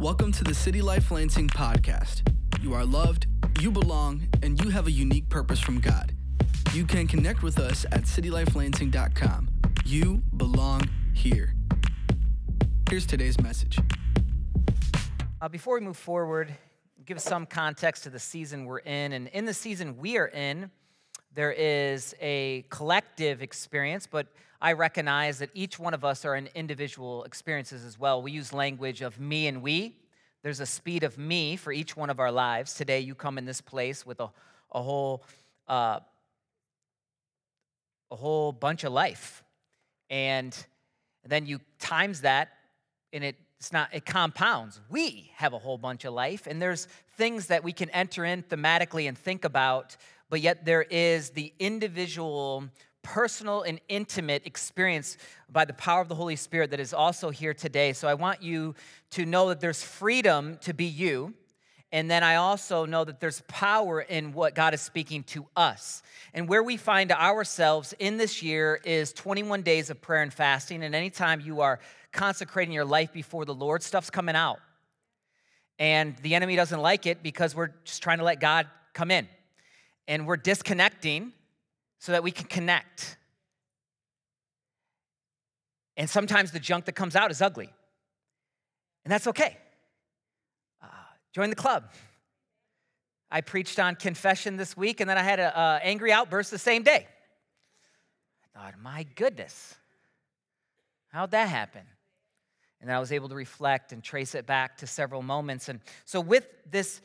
Welcome to the City Life Lansing podcast. You are loved, you belong, and you have a unique purpose from God. You can connect with us at citylifelansing.com. You belong here. Here's today's message. Uh, before we move forward, give some context to the season we're in. And in the season we are in, there is a collective experience, but I recognize that each one of us are in individual experiences as well. We use language of me and we. There's a speed of me for each one of our lives. Today, you come in this place with a, a whole uh, a whole bunch of life, and then you times that, and it it's not it compounds we have a whole bunch of life and there's things that we can enter in thematically and think about but yet there is the individual personal and intimate experience by the power of the Holy Spirit that is also here today. So I want you to know that there's freedom to be you. And then I also know that there's power in what God is speaking to us. And where we find ourselves in this year is 21 days of prayer and fasting. And anytime you are consecrating your life before the Lord, stuff's coming out. And the enemy doesn't like it because we're just trying to let God come in. And we're disconnecting so that we can connect. And sometimes the junk that comes out is ugly. And that's okay. Uh, join the club. I preached on confession this week, and then I had an angry outburst the same day. I thought, my goodness, how'd that happen? And then I was able to reflect and trace it back to several moments. And so, with this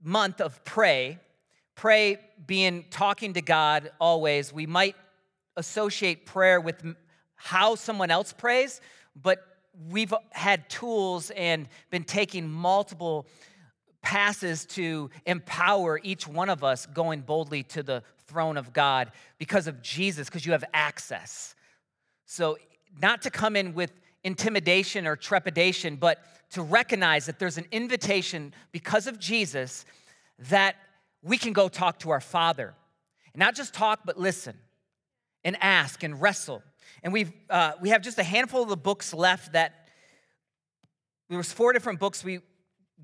month of pray, pray being talking to God always, we might associate prayer with how someone else prays, but we've had tools and been taking multiple passes to empower each one of us going boldly to the throne of God because of Jesus, because you have access. So, not to come in with intimidation or trepidation, but to recognize that there's an invitation because of Jesus that we can go talk to our Father. And not just talk, but listen and ask and wrestle. And we've, uh, we have just a handful of the books left that there was four different books we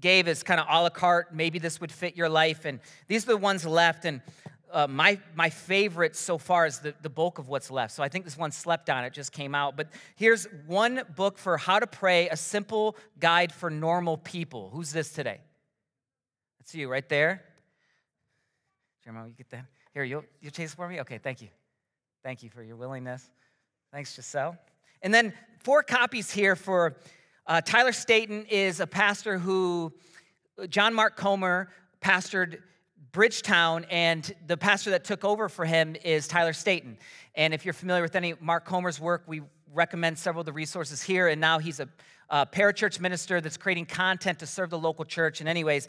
gave as kind of a la carte. Maybe this would fit your life. And these are the ones left. And uh, my, my favorite so far is the, the bulk of what's left. So I think this one slept on. It just came out. But here's one book for how to pray, a simple guide for normal people. Who's this today? That's you right there. Jeremiah, you get that? Here, you'll, you'll chase for me? Okay, thank you. Thank you for your willingness. Thanks, Giselle. And then four copies here for uh, Tyler Staton is a pastor who, John Mark Comer pastored Bridgetown, and the pastor that took over for him is Tyler Staton. And if you're familiar with any Mark Comer's work, we recommend several of the resources here. And now he's a uh, parachurch minister that's creating content to serve the local church. And, anyways,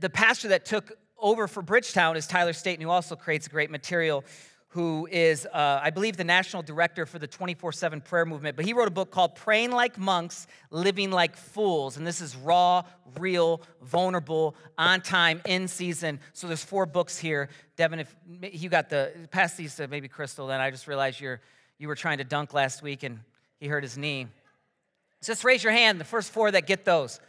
the pastor that took over for Bridgetown is Tyler Staton, who also creates great material, who is, uh, I believe, the national director for the 24 7 prayer movement. But he wrote a book called Praying Like Monks, Living Like Fools. And this is raw, real, vulnerable, on time, in season. So there's four books here. Devin, if you got the, pass these to maybe Crystal, then I just realized you're, you were trying to dunk last week and he hurt his knee. Just raise your hand, the first four that get those.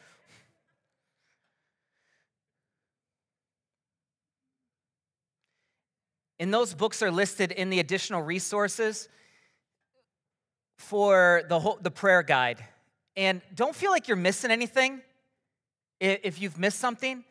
And those books are listed in the additional resources for the, whole, the prayer guide. And don't feel like you're missing anything if you've missed something.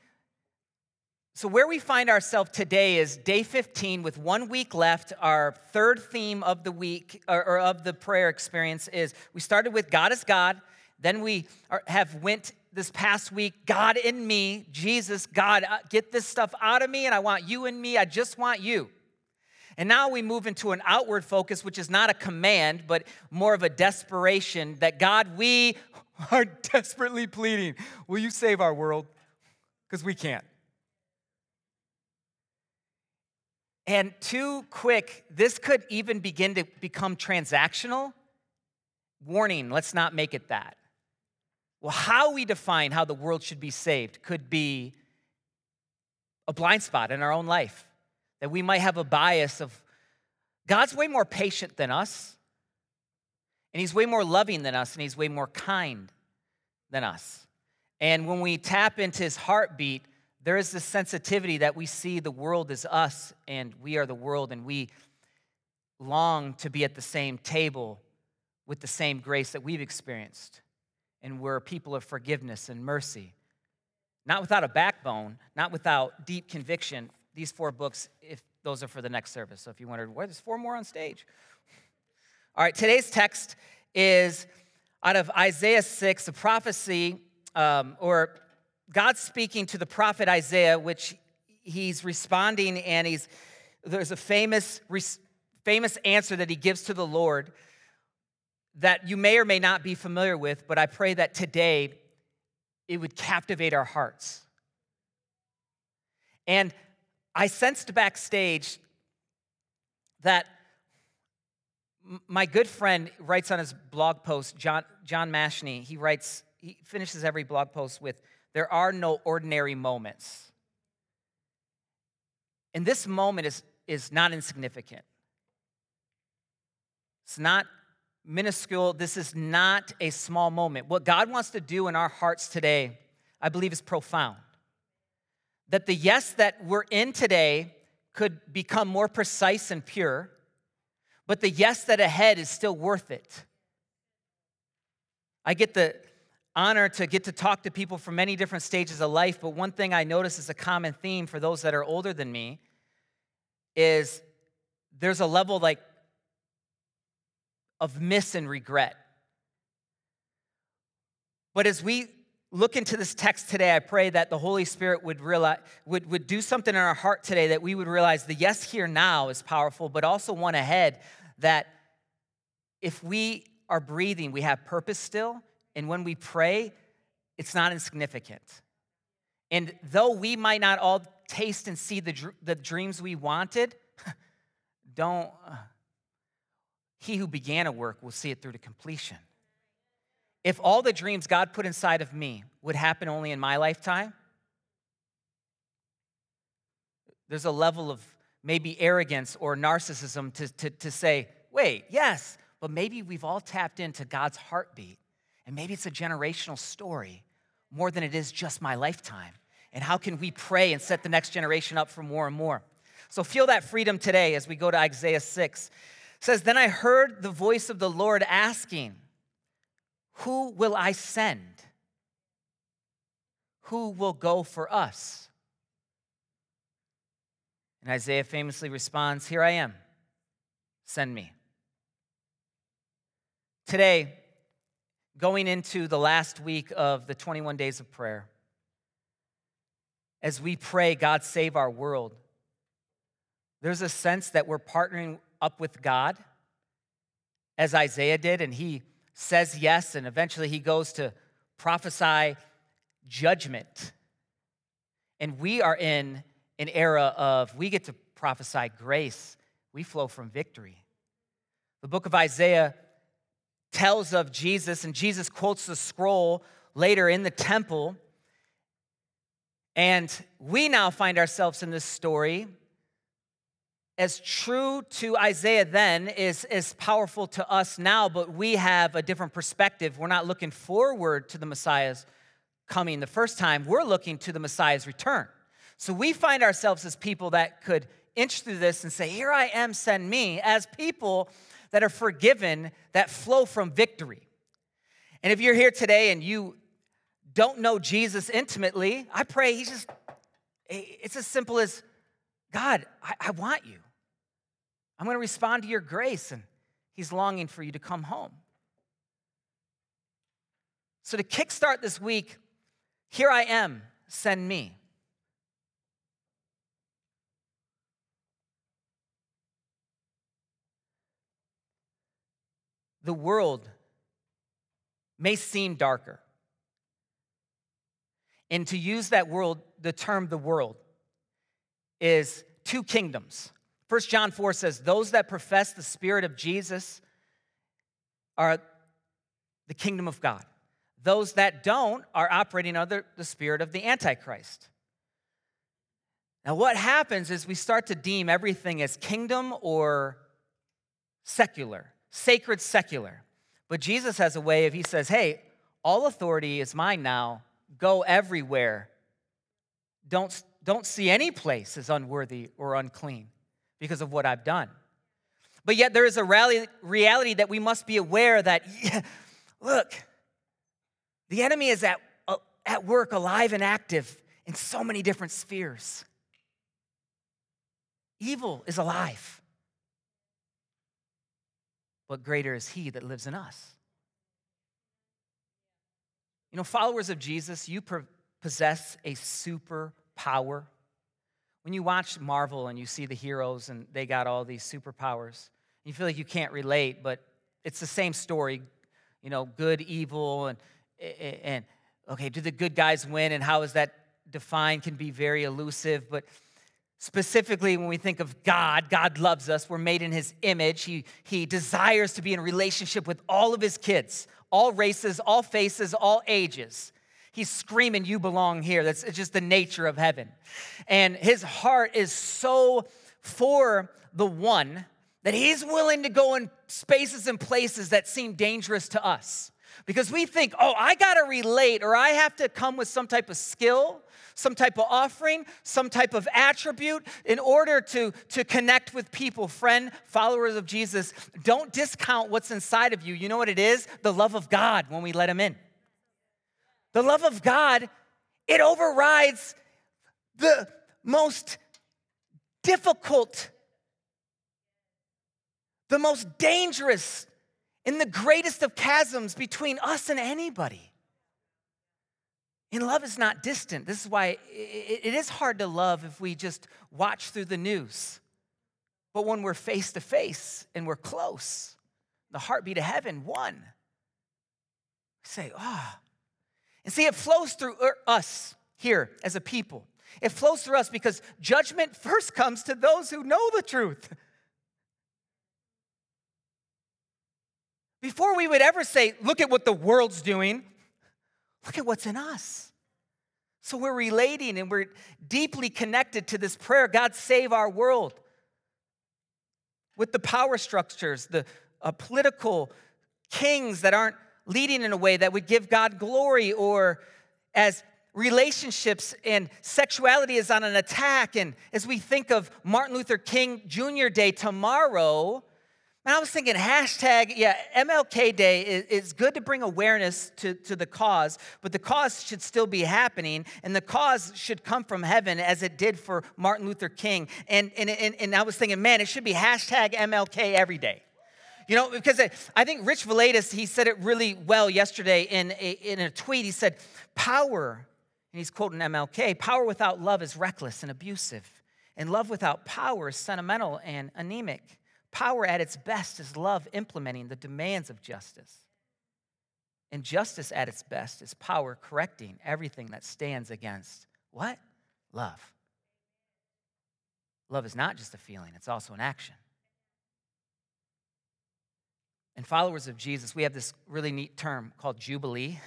So, where we find ourselves today is day 15 with one week left. Our third theme of the week or, of the prayer experience is we started with God is God. Then we have went this past week, God in me, Jesus, God, uh, get this stuff out of me, and I want you in me. I just want you. And now we move into an outward focus, which is not a command, but more of a desperation that God, we are desperately pleading, will you save our world? Because we can't. And too quick, this could even begin to become transactional. Warning, let's not make it that. Well, how we define how the world should be saved could be a blind spot in our own life. That we might have a bias of God's way more patient than us, and He's way more loving than us, and He's way more kind than us. And when we tap into his heartbeat, there is this sensitivity that we see the world as us and we are the world, and we long to be at the same table with the same grace that we've experienced. And we're people of forgiveness and mercy. Not without a backbone, not without deep conviction. These four books, if those are for the next service. So if you wondered, why there's four more on stage? All right, today's text is out of Isaiah 6, a prophecy, um, or God speaking to the prophet Isaiah, which he's responding, and he's there's a famous, famous answer that he gives to the Lord that you may or may not be familiar with, but I pray that today it would captivate our hearts. And I sensed backstage that my good friend writes on his blog post, John, John Mashney, he writes, he finishes every blog post with, There are no ordinary moments. And this moment is, is not insignificant. It's not minuscule. This is not a small moment. What God wants to do in our hearts today, I believe, is profound. That the yes that we're in today could become more precise and pure but the yes that ahead is still worth it. I get the honor to get to talk to people from many different stages of life, but one thing I notice is a common theme for those that are older than me is there's a level like of miss and regret. But as we look into this text today, I pray that the Holy Spirit would realize would, would do something in our heart today that we would realize the yes here now is powerful, but also one ahead that if we are breathing, we have purpose still, and when we pray, it's not insignificant. And though we might not all taste and see the, the dreams we wanted, don't, uh, he who began a work will see it through to completion. If all the dreams God put inside of me would happen only in my lifetime, there's a level of maybe arrogance or narcissism to, to, to say, wait, yes, but maybe we've all tapped into God's heartbeat. And maybe it's a generational story more than it is just my lifetime. And how can we pray and set the next generation up for more and more? So feel that freedom today as we go to Isaiah 6. It says, Then I heard the voice of the Lord asking, Who will I send? Who will go for us? And Isaiah famously responds, Here I am, send me. Today, going into the last week of the 21 days of prayer, as we pray, God save our world, there's a sense that we're partnering up with God, as Isaiah did, and he says yes, and eventually he goes to prophesy judgment. And we are in an era of we get to prophesy grace, we flow from victory. The book of Isaiah tells of Jesus, and Jesus quotes the scroll later in the temple. And we now find ourselves in this story as true to Isaiah then is as powerful to us now, but we have a different perspective. We're not looking forward to the Messiah's coming the first time, we're looking to the Messiah's return. So we find ourselves as people that could inch through this and say, Here I am, send me, as people that are forgiven that flow from victory. And if you're here today and you don't know Jesus intimately, I pray he's just, eh, it's as simple as God, I, I want you. I'm going to respond to your grace, and he's longing for you to come home. So, to kickstart this week, here I am, send me. the world may seem darker. And to use that world, the term the world, is two kingdoms. First John 4 says, Those that profess the Spirit of Jesus are the kingdom of God. Those that don't are operating under the spirit of the Antichrist. Now, what happens is we start to deem everything as kingdom or secular sacred, secular. But Jesus has a way of, he says, hey, all authority is mine now. go everywhere, don't, don't see any place as unworthy or unclean because of what I've done. But yet, there is a reality that we must be aware that, yeah, look, the enemy is at, uh, at work, alive and active in so many different spheres. Evil is alive, but greater is he that lives in us. You know, followers of Jesus, you possess a super power. When you watch Marvel and you see the heroes and they got all these superpowers, you feel like you can't relate, but it's the same story. You know, good, evil, and and okay, do the good guys win, and how is that defined? Can be very elusive, but specifically when we think of God, God loves us. We're made in His image. He He desires to be in relationship with all of His kids, all races, all faces, all ages. He's screaming, You belong here. That's just the nature of heaven. And his heart is so for the one that he's willing to go in spaces and places that seem dangerous to us. Because we think, oh, I gotta relate, or I have to come with some type of skill, some type of offering, some type of attribute in order to, to connect with people. Friend, followers of Jesus, don't discount what's inside of you. You know what it is? The love of God when we let Him in. The love of God, it overrides the most difficult, the most dangerous, in the greatest of chasms between us and anybody. And love is not distant. This is why it is hard to love if we just watch through the news. But when we're face to face and we're close, the heartbeat of heaven, one, we say, ah, oh, and see, it flows through er, us here as a people. It flows through us because judgment first comes to those who know the truth. Before we would ever say, look at what the world's doing, look at what's in us. So we're relating and we're deeply connected to this prayer God, save our world. With the power structures, the uh, political kings that aren't leading in a way that would give God glory or as relationships and sexuality is on an attack. And as we think of Martin Luther King Jr. Day tomorrow, and I was thinking, hashtag, yeah, MLK Day is, good to bring awareness to, to the cause, but the cause should still be happening, and the cause should come from heaven as it did for Martin Luther King. And, and, and, and I was thinking, man, it should be hashtag MLK every day. You know, because I think Rich Villodas, he said it really well yesterday in a, in a tweet. He said, Power, and he's quoting MLK, power without love is reckless and abusive, and love without power is sentimental and anemic. Power at its best is love implementing the demands of justice. And justice at its best is power correcting everything that stands against what? Love. Love is not just a feeling, it's also an action. And followers of Jesus, we have this really neat term called Jubilee.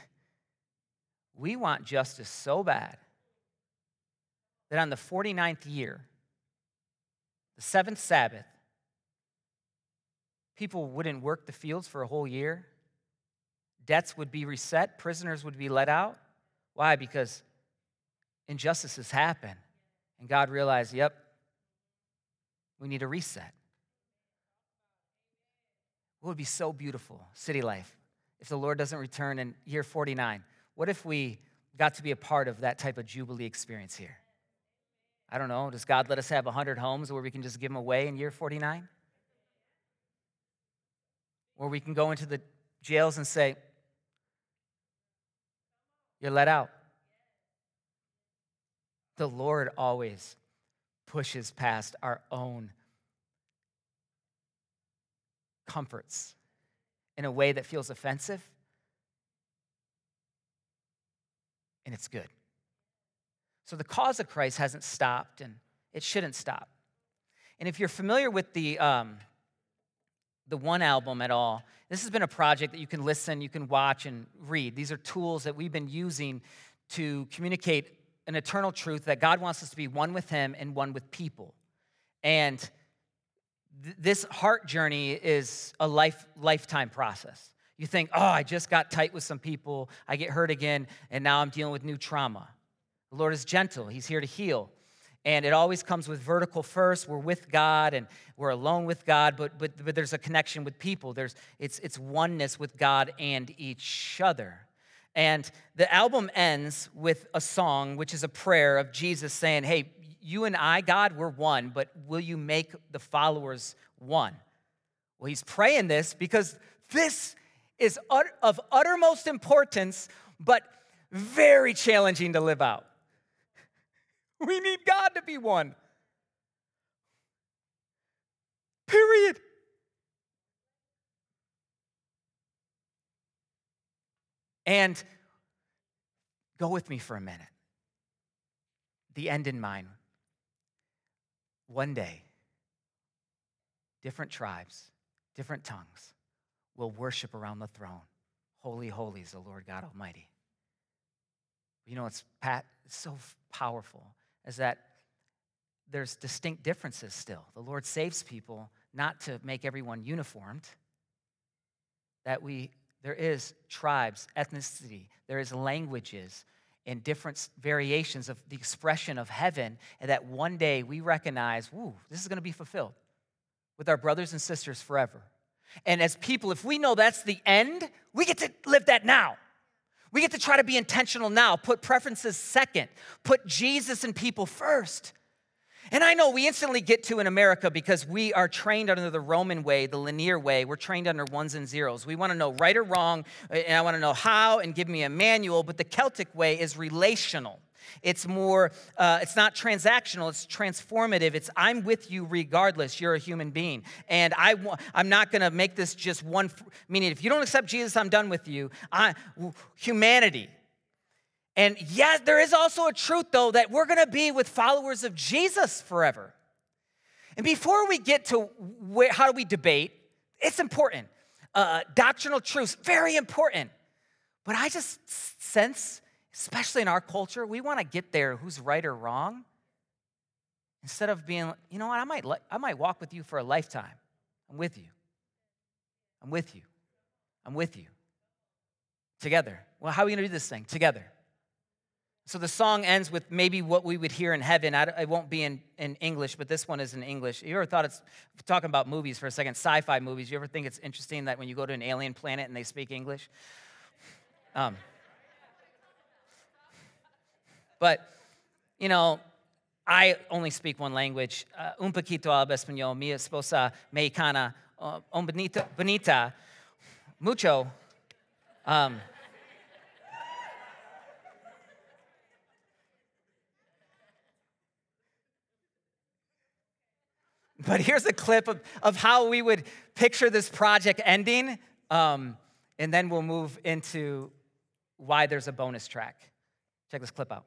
We want justice so bad that on the 49th year, the seventh Sabbath, people wouldn't work the fields for a whole year. Debts would be reset, prisoners would be let out. Why? Because injustices happen. And God realized, yep, we need a reset. What would be so beautiful, city life, if the Lord doesn't return in year 49? What if we got to be a part of that type of Jubilee experience here? I don't know. Does God let us have 100 homes where we can just give them away in year 49? Or we can go into the jails and say, You're let out. The Lord always pushes past our own comforts in a way that feels offensive, and it's good. So the cause of Christ hasn't stopped, and it shouldn't stop. And if you're familiar with the, um, the one album at all, this has been a project that you can listen, you can watch, and read. These are tools that we've been using to communicate an eternal truth that God wants us to be one with Him and one with people. And this heart journey is a life, lifetime process. You think, oh, I just got tight with some people, I get hurt again, and now I'm dealing with new trauma. The Lord is gentle, He's here to heal. And it always comes with vertical first. We're with God and we're alone with God, but, but, but there's a connection with people. There's, it's, it's oneness with God and each other. And the album ends with a song, which is a prayer of Jesus saying, Hey, you and I, God, we're one, but will you make the followers one? Well, he's praying this because this is of uttermost importance, but very challenging to live out. We need God to be one. Period. And go with me for a minute. The end in mind. One day, different tribes, different tongues will worship around the throne. Holy, holy is the Lord God Almighty. You know, it's Pat, it's so powerful is that there's distinct differences still. The Lord saves people not to make everyone uniformed. That we there is tribes, ethnicity, there is languages and different variations of the expression of heaven, and that one day we recognize, woo, this is going to be fulfilled with our brothers and sisters forever. And as people, if we know that's the end, we get to live that now. We get to try to be intentional now, put preferences second, put Jesus and people first. And I know we instantly get to in America because we are trained under the Roman way, the linear way. We're trained under ones and zeros. We want to know right or wrong, and I want to know how and give me a manual, but the Celtic way is relational. It's more, uh, it's not transactional, it's transformative. It's I'm with you regardless. You're a human being. And I, I'm not going to make this just one, meaning if you don't accept Jesus, I'm done with you. I, humanity. And yes, there is also a truth, though, that we're going to be with followers of Jesus forever. And before we get to where, how do we debate, it's important. Uh, doctrinal truths, very important. But I just sense especially in our culture, we want to get there who's right or wrong instead of being, you know what, I might, I might walk with you for a lifetime. I'm with you. I'm with you. I'm with you. Together. Well, how are we going to do this thing? Together. So the song ends with maybe what we would hear in heaven. I, it won't be in, in English, but this one is in English. You ever thought it's talking about movies for a second, sci fi movies? You ever think it's interesting that when you go to an alien planet and they speak English? Um, but, you know, I only speak one language. Uh, un poquito hablo español. Mi esposa mexicana. Uh, un bonita, bonita. Mucho. Um, but here's a clip of, of how we would picture this project ending, um, and then we'll move into why there's a bonus track. Check this clip out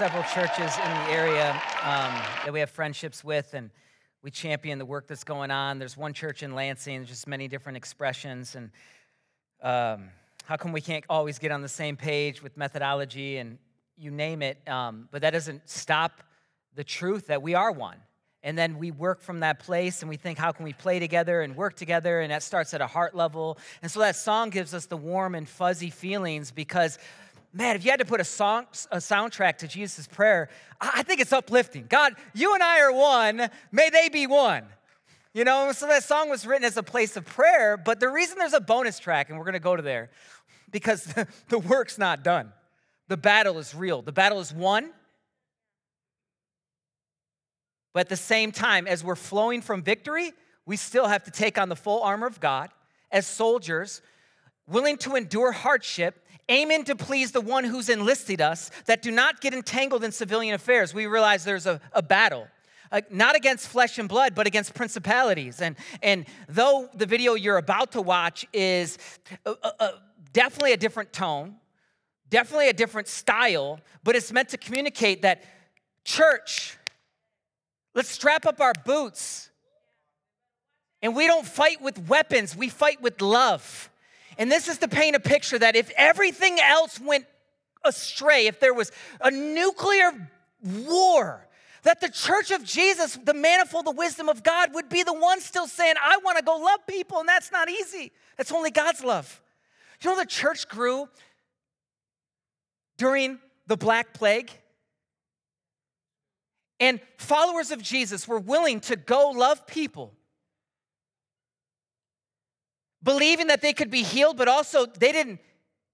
several churches in the area um, that we have friendships with, and we champion the work that's going on. There's one church in Lansing, just many different expressions, and um, how come we can't always get on the same page with methodology and you name it? Um, but that doesn't stop the truth that we are one. And then we work from that place and we think, how can we play together and work together? And that starts at a heart level. And so that song gives us the warm and fuzzy feelings because man, if you had to put a song, a soundtrack to Jesus' prayer, I think it's uplifting. God, you and I are one. May they be one. You know, so that song was written as a place of prayer, but the reason there's a bonus track, and we're gonna go to there, because the work's not done. The battle is real. The battle is won. But at the same time, as we're flowing from victory, we still have to take on the full armor of God as soldiers, willing to endure hardship aiming to please the one who's enlisted us, that do not get entangled in civilian affairs. We realize there's a, a battle. Uh, not against flesh and blood, but against principalities. And, and though the video you're about to watch is uh, uh, uh, definitely a different tone, definitely a different style, but it's meant to communicate that church, let's strap up our boots. And we don't fight with weapons, we fight with love. And this is to paint a picture that if everything else went astray, if there was a nuclear war, that the church of Jesus, the manifold, the wisdom of God, would be the one still saying, I want to go love people, and that's not easy. That's only God's love. You know, the church grew during the Black Plague. And followers of Jesus were willing to go love people believing that they could be healed, but also they didn't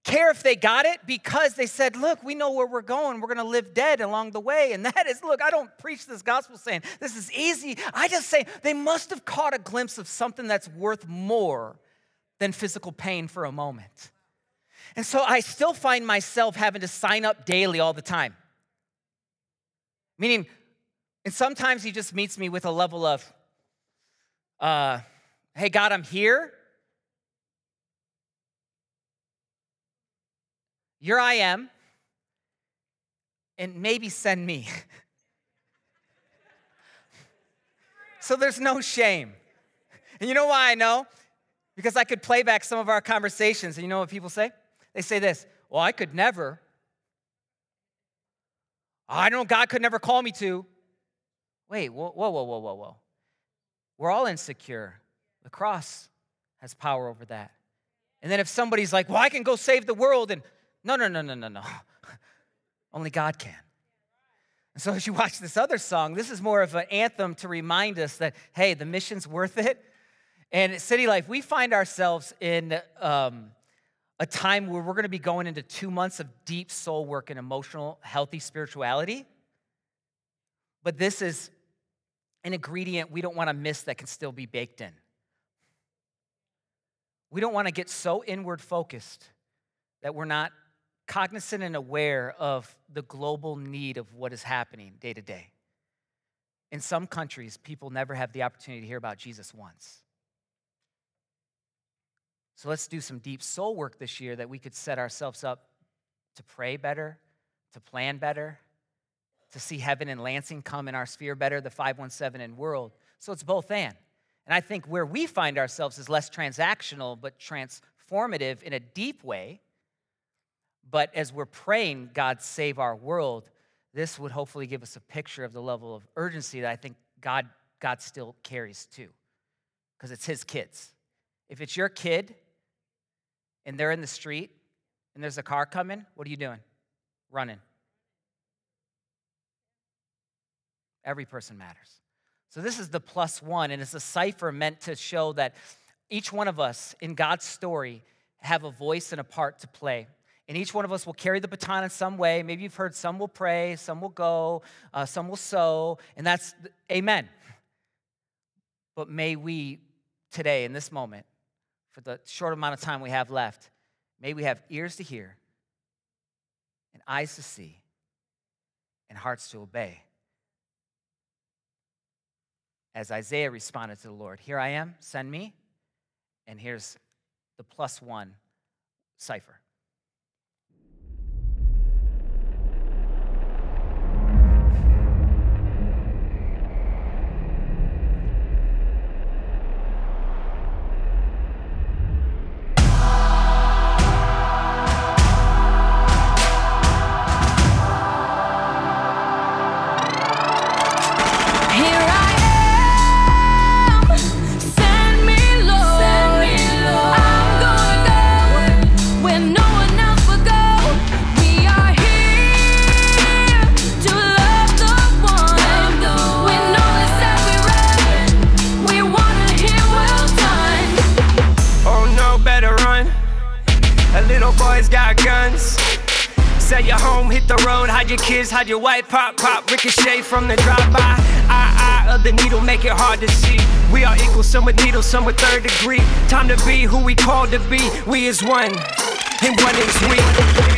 care if they got it because they said, Look, we know where we're going. We're going to live dead along the way. And that is, look, I don't preach this gospel saying this is easy. I just say they must have caught a glimpse of something that's worth more than physical pain for a moment. And so I still find myself having to sign up daily all the time. Meaning, and sometimes he just meets me with a level of, uh, hey, God, I'm here. Here I am, and maybe send me. so there's no shame. And you know why I know? Because I could play back some of our conversations, and you know what people say? They say this Well, I could never. I don't know God could never call me to. Wait, whoa, whoa, whoa, whoa, whoa. We're all insecure. The cross has power over that. And then if somebody's like, well, I can go save the world, and no, no, no, no, no, no. Only God can. And so as you watch this other song, this is more of an anthem to remind us that, hey, the mission's worth it. And at City Life, we find ourselves in um, a time where we're going to be going into two months of deep soul work and emotional, healthy spirituality. But this is an ingredient we don't want to miss that can still be baked in. We don't want to get so inward focused that we're not cognizant and aware of the global need of what is happening day to day. In some countries, people never have the opportunity to hear about Jesus once. So let's do some deep soul work this year that we could set ourselves up to pray better, to plan better, to see heaven and Lansing come in our sphere better, the 517 and world. So it's both and. And I think where we find ourselves is less transactional, but transformative in a deep way but as we're praying, God save our world, this would hopefully give us a picture of the level of urgency that I think God, God still carries too, because it's His kids. If it's your kid and they're in the street and there's a car coming, what are you doing? Running. Every person matters. So, this is the plus one, and it's a cipher meant to show that each one of us in God's story have a voice and a part to play. And each one of us will carry the baton in some way. Maybe you've heard some will pray, some will go, uh, some will sow, and that's amen. But may we today, in this moment, for the short amount of time we have left, may we have ears to hear, and eyes to see, and hearts to obey. As Isaiah responded to the Lord, Here I am, send me. And here's the plus one cipher. Hide your white pop, pop, ricochet from the drive-by. Eye, eye of the needle, make it hard to see. We are equal, some with needles, some with third degree. Time to be who we called to be. We is one, and one is we.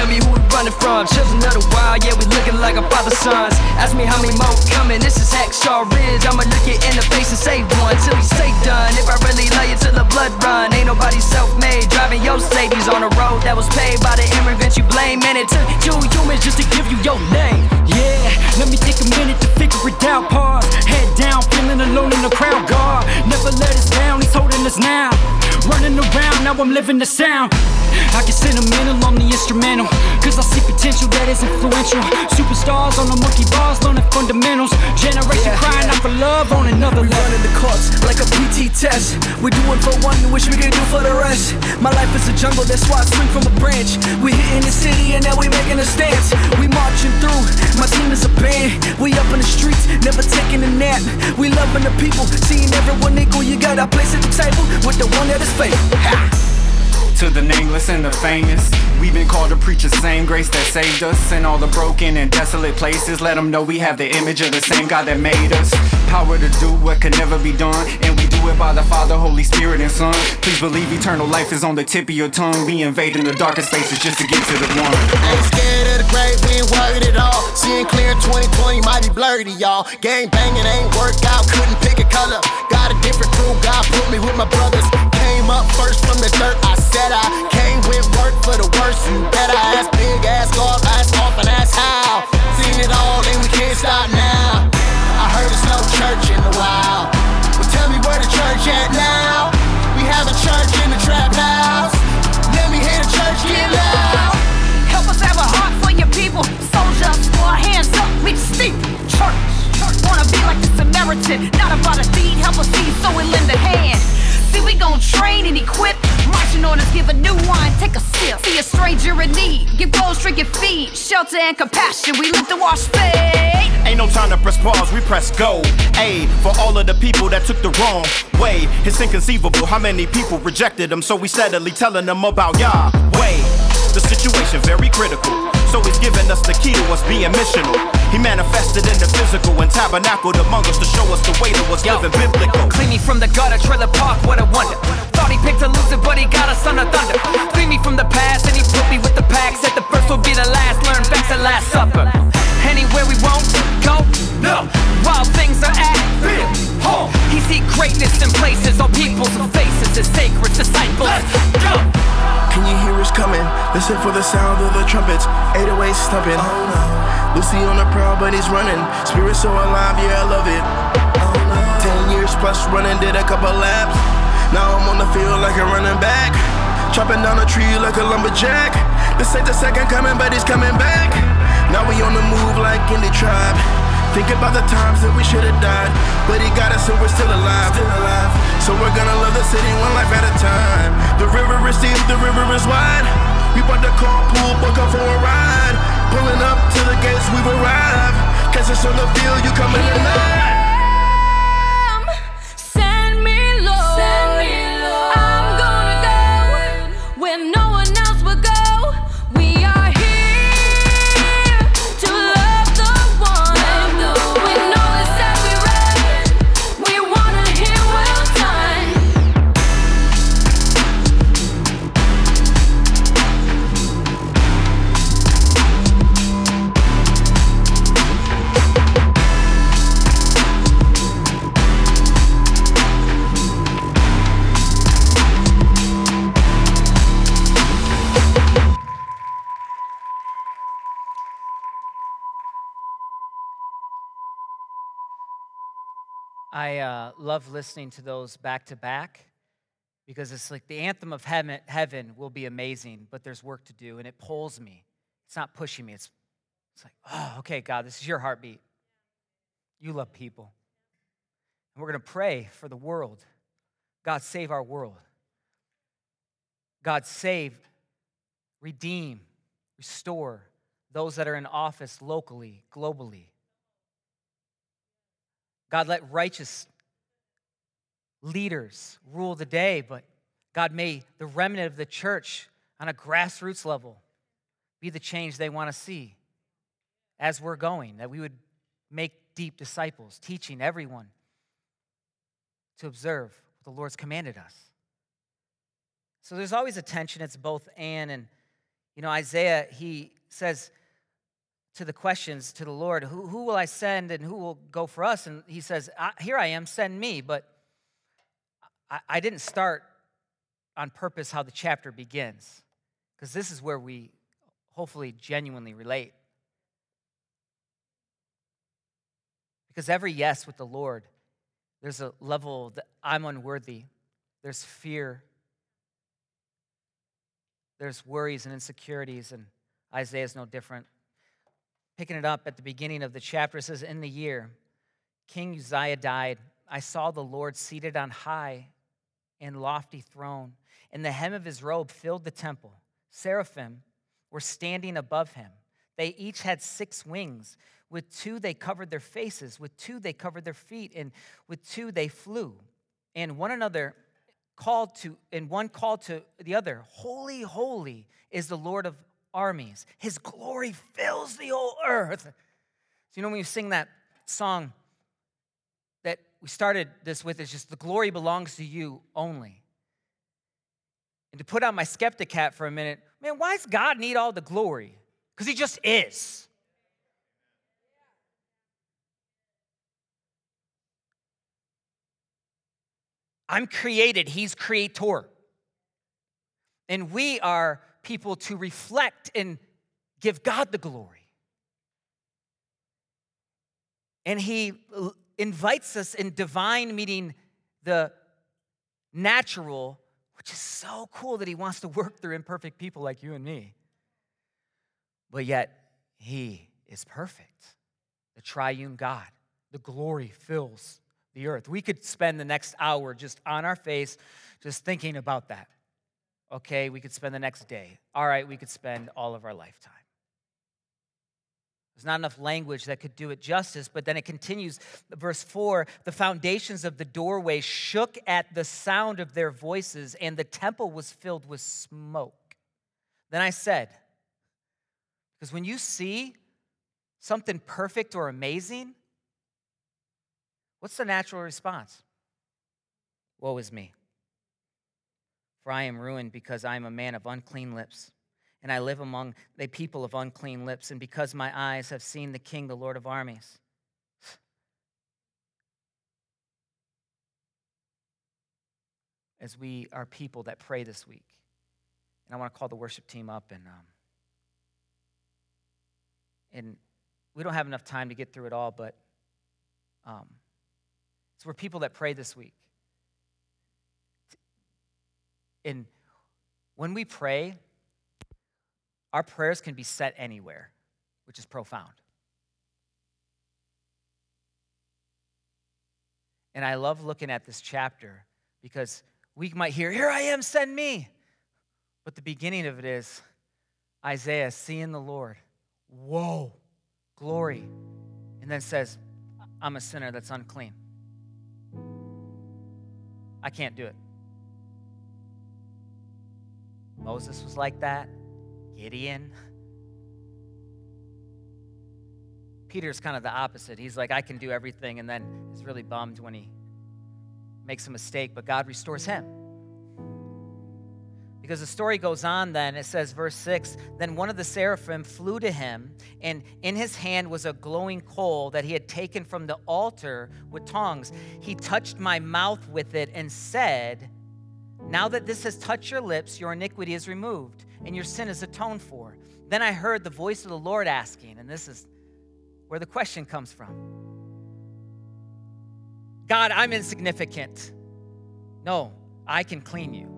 Tell me who we running from. Children of the wild, yeah, we looking like a father sons. Ask me how many more coming. This is Hacksaw Ridge. I'ma look you in the face and say one till we say done. If I really love you till the blood run, ain't nobody self-made. Driving your Mercedes on a road that was paid by the immigrants you blame. And it took two humans just to give you your name. Yeah, let me take a minute to figure it out. Pause, head down, feeling alone in the crowd. God never let us down. He's holding us now. Running around, now I'm living the sound. I get sentimental on the instrumental. Cause I see potential that is influential. Superstars on the monkey bars, learning fundamentals. Generation yeah, crying out for love on another we level. running the courts like a PT test. We do it for one, we wish we could do for the rest. My life is a jungle, that's why I swing from a branch. We hitting the city and now we making a stance. We marching through, my team is a band. We up in the streets, never taking a nap. We loving the people, seeing everyone equal. You got our place at the table with the one that is faithful. To the nameless and the famous. We've been called to preach the same grace that saved us in all the broken and desolate places. Let them know we have the image of the same God that made us. Power to do what could never be done, and we do it by the Father, Holy Spirit, and Son. Please believe eternal life is on the tip of your tongue. Be invading the darkest spaces just to get to the one. Ain't scared of the grave, we ain't worried at all. Seeing clear 2020 might be blurry to y'all. Gang banging ain't work out, couldn't pick a color. Got a different crew, God put me with my brothers. Came up first from the dirt, I said I came with work for the worst. You better ask big ass God, ask off and ask how. Seen it all and we can't stop now. I heard there's no church in the wild. Well, tell me where the church at now. We have a church in the trap house. Let me hear the church get loud. See a stranger in need, give gold, drink your feet. Shelter and compassion, we live to wash fade. Ain't no time to press pause, we press go. A for all of the people that took the wrong way. It's inconceivable how many people rejected them, so we steadily telling them about Yahweh. The situation very critical. So he's giving us the key to us being missional. He manifested in the physical and tabernacled among us to show us the way that was Yo, living biblical. Clean me from the gutter, trailer park, what a wonder. He picked a loser, but he got a son of thunder. Clean me from the past, and he put me with the pack. Said the first will be the last, learn facts at last supper. Anywhere we won't go, no. While things are at home, he see greatness in places, all people's faces, his sacred disciples. Let's go. Can you hear us coming? Listen for the sound of the trumpets. 808 stumping. Oh no. Lucy on the prowl, but he's running. Spirit so alive, yeah, I love it. Oh no. Ten years plus running, did a couple laps. Now I'm on the field like a running back. Chopping down a tree like a lumberjack. This ain't the second coming, but he's coming back. Now we on the move like the tribe. Think about the times that we should have died, but he got us and we're still alive. Still alive. So we're gonna love the city one life at a time. The river is deep, the river is wide. We bought the carpool, book up for a ride. Pulling up to the gates, we've arrived. Catch us on the field, you coming tonight. I uh, love listening to those back to back because it's like the anthem of heaven, heaven will be amazing, but there's work to do, and it pulls me. It's not pushing me. It's, it's like, oh, okay, God, this is your heartbeat. You love people. And we're going to pray for the world. God, save our world. God, save, redeem, restore those that are in office locally, globally. God, let righteous leaders rule the day, but God, may the remnant of the church on a grassroots level be the change they want to see as we're going, that we would make deep disciples, teaching everyone to observe what the Lord's commanded us. So there's always a tension. It's both and. And, you know, Isaiah, he says to the questions to the Lord, who, who will I send and who will go for us? And he says, Here I am, send me. But I, I didn't start on purpose how the chapter begins, because this is where we hopefully genuinely relate. Because every yes with the Lord, there's a level that I'm unworthy, there's fear, there's worries and insecurities, and Isaiah is no different. Picking it up at the beginning of the chapter, it says, In the year King Uzziah died, I saw the Lord seated on high and lofty throne, and the hem of his robe filled the temple. Seraphim were standing above him. They each had six wings. With two, they covered their faces. With two, they covered their feet. And with two, they flew. And one another called to, and one called to the other, Holy, holy is the Lord of armies. His glory fills the whole earth. So, you know, when you sing that song that we started this with, it's just the glory belongs to you only. And to put on my skeptic hat for a minute, man, why does God need all the glory? Because he just is. I'm created, he's creator. And we are people to reflect and give God the glory. And he invites us in divine meeting the natural, which is so cool that he wants to work through imperfect people like you and me. But yet, he is perfect, the triune God. The glory fills the earth. We could spend the next hour just on our face, just thinking about that. Okay, we could spend the next day. All right, we could spend all of our lifetime. There's not enough language that could do it justice, but then it continues. Verse 4 the foundations of the doorway shook at the sound of their voices, and the temple was filled with smoke. Then I said, because when you see something perfect or amazing, what's the natural response? Woe is me. For I am ruined because I am a man of unclean lips, and I live among the people of unclean lips, and because my eyes have seen the King, the Lord of armies. As we are people that pray this week, and I want to call the worship team up, and um, and we don't have enough time to get through it all, but um, we're people that pray this week. And when we pray, our prayers can be set anywhere, which is profound. And I love looking at this chapter because we might hear, Here I am, send me. But the beginning of it is Isaiah seeing the Lord. Whoa, glory. And then says, I'm a sinner that's unclean. I can't do it. Moses was like that, Gideon. Peter's kind of the opposite. He's like, I can do everything, and then is really bummed when he makes a mistake, but God restores him. Because the story goes on, then it says, verse 6 Then one of the seraphim flew to him, and in his hand was a glowing coal that he had taken from the altar with tongs. He touched my mouth with it and said, now that this has touched your lips, your iniquity is removed and your sin is atoned for. Then I heard the voice of the Lord asking, and this is where the question comes from God, I'm insignificant. No, I can clean you.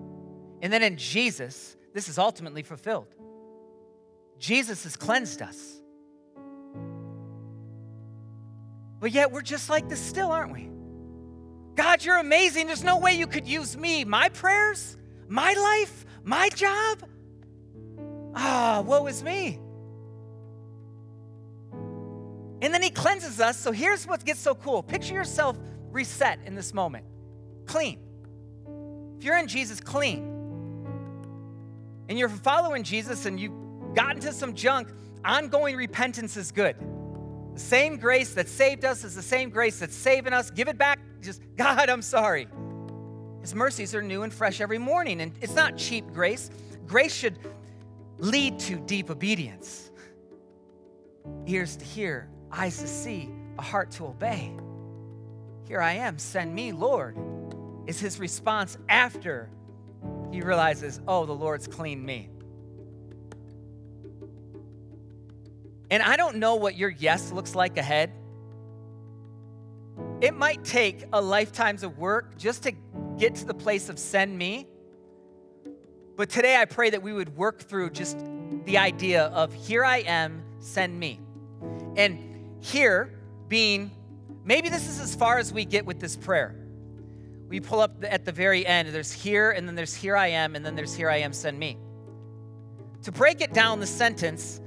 And then in Jesus, this is ultimately fulfilled. Jesus has cleansed us. But yet we're just like this still, aren't we? God, you're amazing. There's no way you could use me, my prayers, my life, my job. Ah, woe is me. And then he cleanses us. So here's what gets so cool. Picture yourself reset in this moment, clean. If you're in Jesus, clean. and you're following Jesus and you've gotten to some junk, ongoing repentance is good. The same grace that saved us is the same grace that's saving us. Give it back. Just, God, I'm sorry. His mercies are new and fresh every morning. And it's not cheap grace. Grace should lead to deep obedience. Ears to hear, eyes to see, a heart to obey. Here I am, send me, Lord, is his response after he realizes, oh, the Lord's cleaned me. And I don't know what your yes looks like ahead. It might take a lifetime's of work just to get to the place of send me. But today I pray that we would work through just the idea of here I am, send me. And here being, maybe this is as far as we get with this prayer. We pull up at the very end, there's here, and then there's here I am, and then there's here I am, send me. To break it down, the sentence,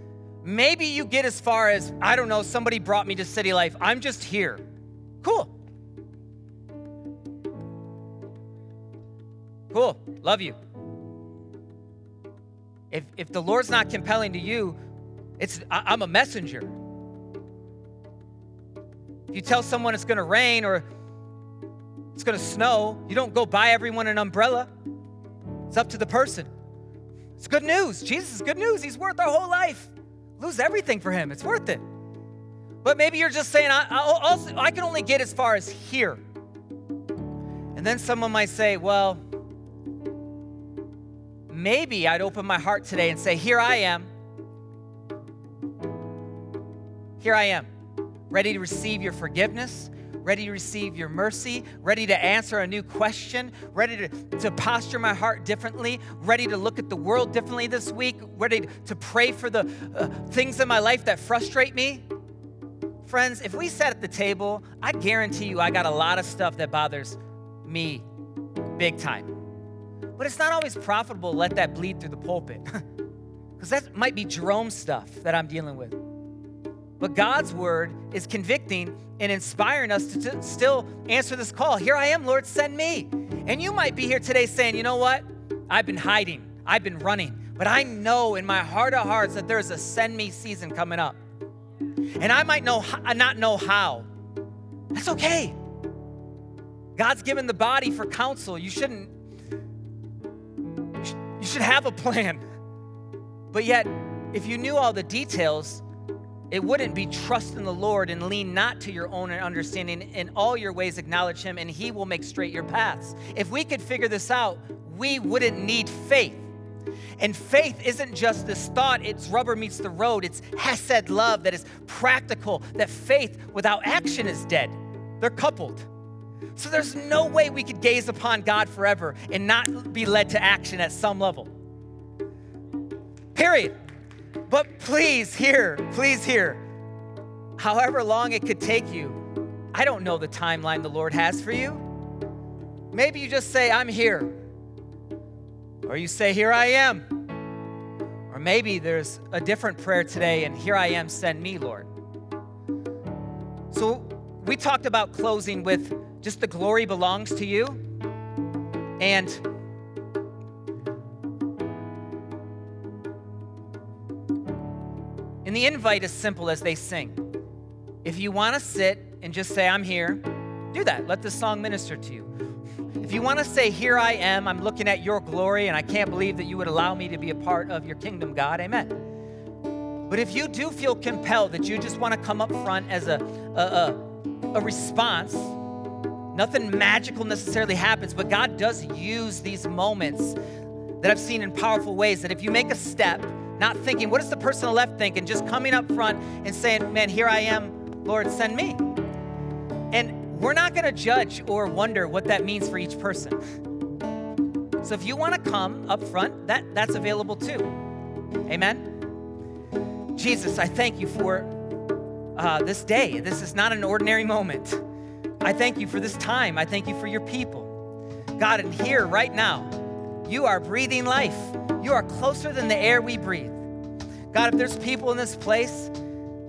maybe you get as far as, I don't know, somebody brought me to City Life, I'm just here. Cool. Cool. Love you. If, if the Lord's not compelling to you, it's I, I'm a messenger. If you tell someone it's going to rain or it's going to snow, you don't go buy everyone an umbrella. It's up to the person. It's good news. Jesus is good news. He's worth our whole life. Lose everything for him. It's worth it. But maybe you're just saying, I, I, I can only get as far as here. And then someone might say, well, maybe I'd open my heart today and say, Here I am. Here I am, ready to receive your forgiveness, ready to receive your mercy, ready to answer a new question, ready to, to posture my heart differently, ready to look at the world differently this week, ready to pray for the uh, things in my life that frustrate me. Friends, if we sat at the table, I guarantee you I got a lot of stuff that bothers me big time. But it's not always profitable to let that bleed through the pulpit. Because that might be Jerome stuff that I'm dealing with. But God's word is convicting and inspiring us to, still answer this call. Here I am, Lord, send me. And you might be here today saying, you know what? I've been hiding, I've been running. But I know in my heart of hearts that there's a send me season coming up. And I might know, not know how. That's okay. God's given the body for counsel. You shouldn't you should have a plan. But yet, if you knew all the details, it wouldn't be trust in the Lord and lean not to your own understanding. In all your ways, acknowledge Him, and He will make straight your paths. If we could figure this out, we wouldn't need faith. And faith isn't just this thought, it's rubber meets the road. It's Hesed love that is practical, that faith without action is dead. They're coupled. So there's no way we could gaze upon God forever and not be led to action at some level. Period. But please hear, please hear, however long it could take you, I don't know the timeline the Lord has for you. Maybe you just say, I'm here. Or you say, Here I am. Or maybe there's a different prayer today, and here I am, send me, Lord. So we talked about closing with just the glory belongs to you. And and the invite is simple as they sing. If you want to sit and just say, I'm here, do that. Let the song minister to you. If you want to say, Here I am, I'm looking at your glory, and I can't believe that you would allow me to be a part of your kingdom, God, amen. But if you do feel compelled that you just want to come up front as a, a, a, a response, Nothing magical necessarily happens, but God does use these moments that I've seen in powerful ways. That if you make a step, not thinking, what does the person on the left think, and just coming up front and saying, man, here I am, Lord, send me. We're not gonna judge or wonder what that means for each person. So if you wanna come up front, that, that's available too. Amen? Jesus, I thank you for uh, this day. This is not an ordinary moment. I thank you for this time. I thank you for your people. God, and here right now, you are breathing life. You are closer than the air we breathe. God, if there's people in this place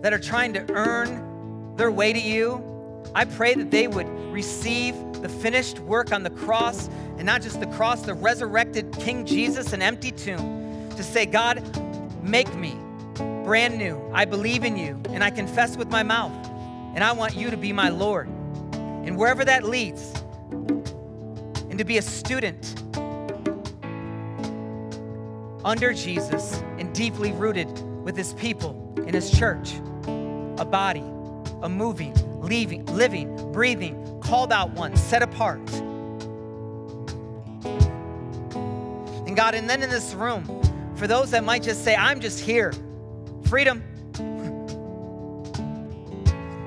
that are trying to earn their way to you, I pray that they would receive the finished work on the cross, and not just the cross, the resurrected King Jesus, an empty tomb. to say, God, make me brand new. I believe in you and I confess with my mouth. And I want you to be my Lord. And wherever that leads, and to be a student under Jesus and deeply rooted with his people in his church, a body, a moving, leaving, living, breathing, called out one, set apart. And God, and then in this room, for those that might just say, I'm just here, freedom.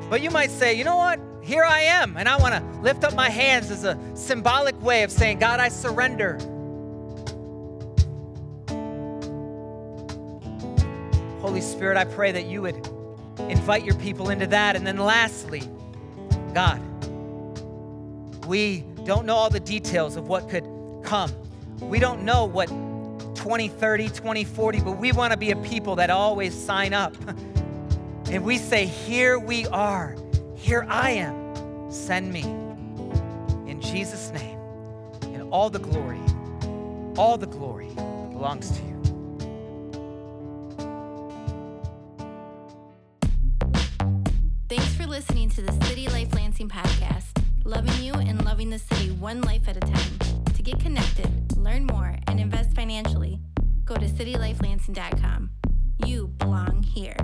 But you might say, you know what? Here I am, and I want to lift up my hands as a symbolic way of saying, God, I surrender. Holy Spirit, I pray that you would invite your people into that. And then lastly, God, we don't know all the details of what could come. We don't know what 2030, 2040, but we want to be a people that always sign up. And we say, Here we are, here I am, send me. In Jesus' name. And all the glory, all the glory belongs to you. Listening to the City Life Lansing podcast, loving you and loving the city one life at a time. To get connected, learn more, and invest financially, go to citylifelansing.com. You belong here.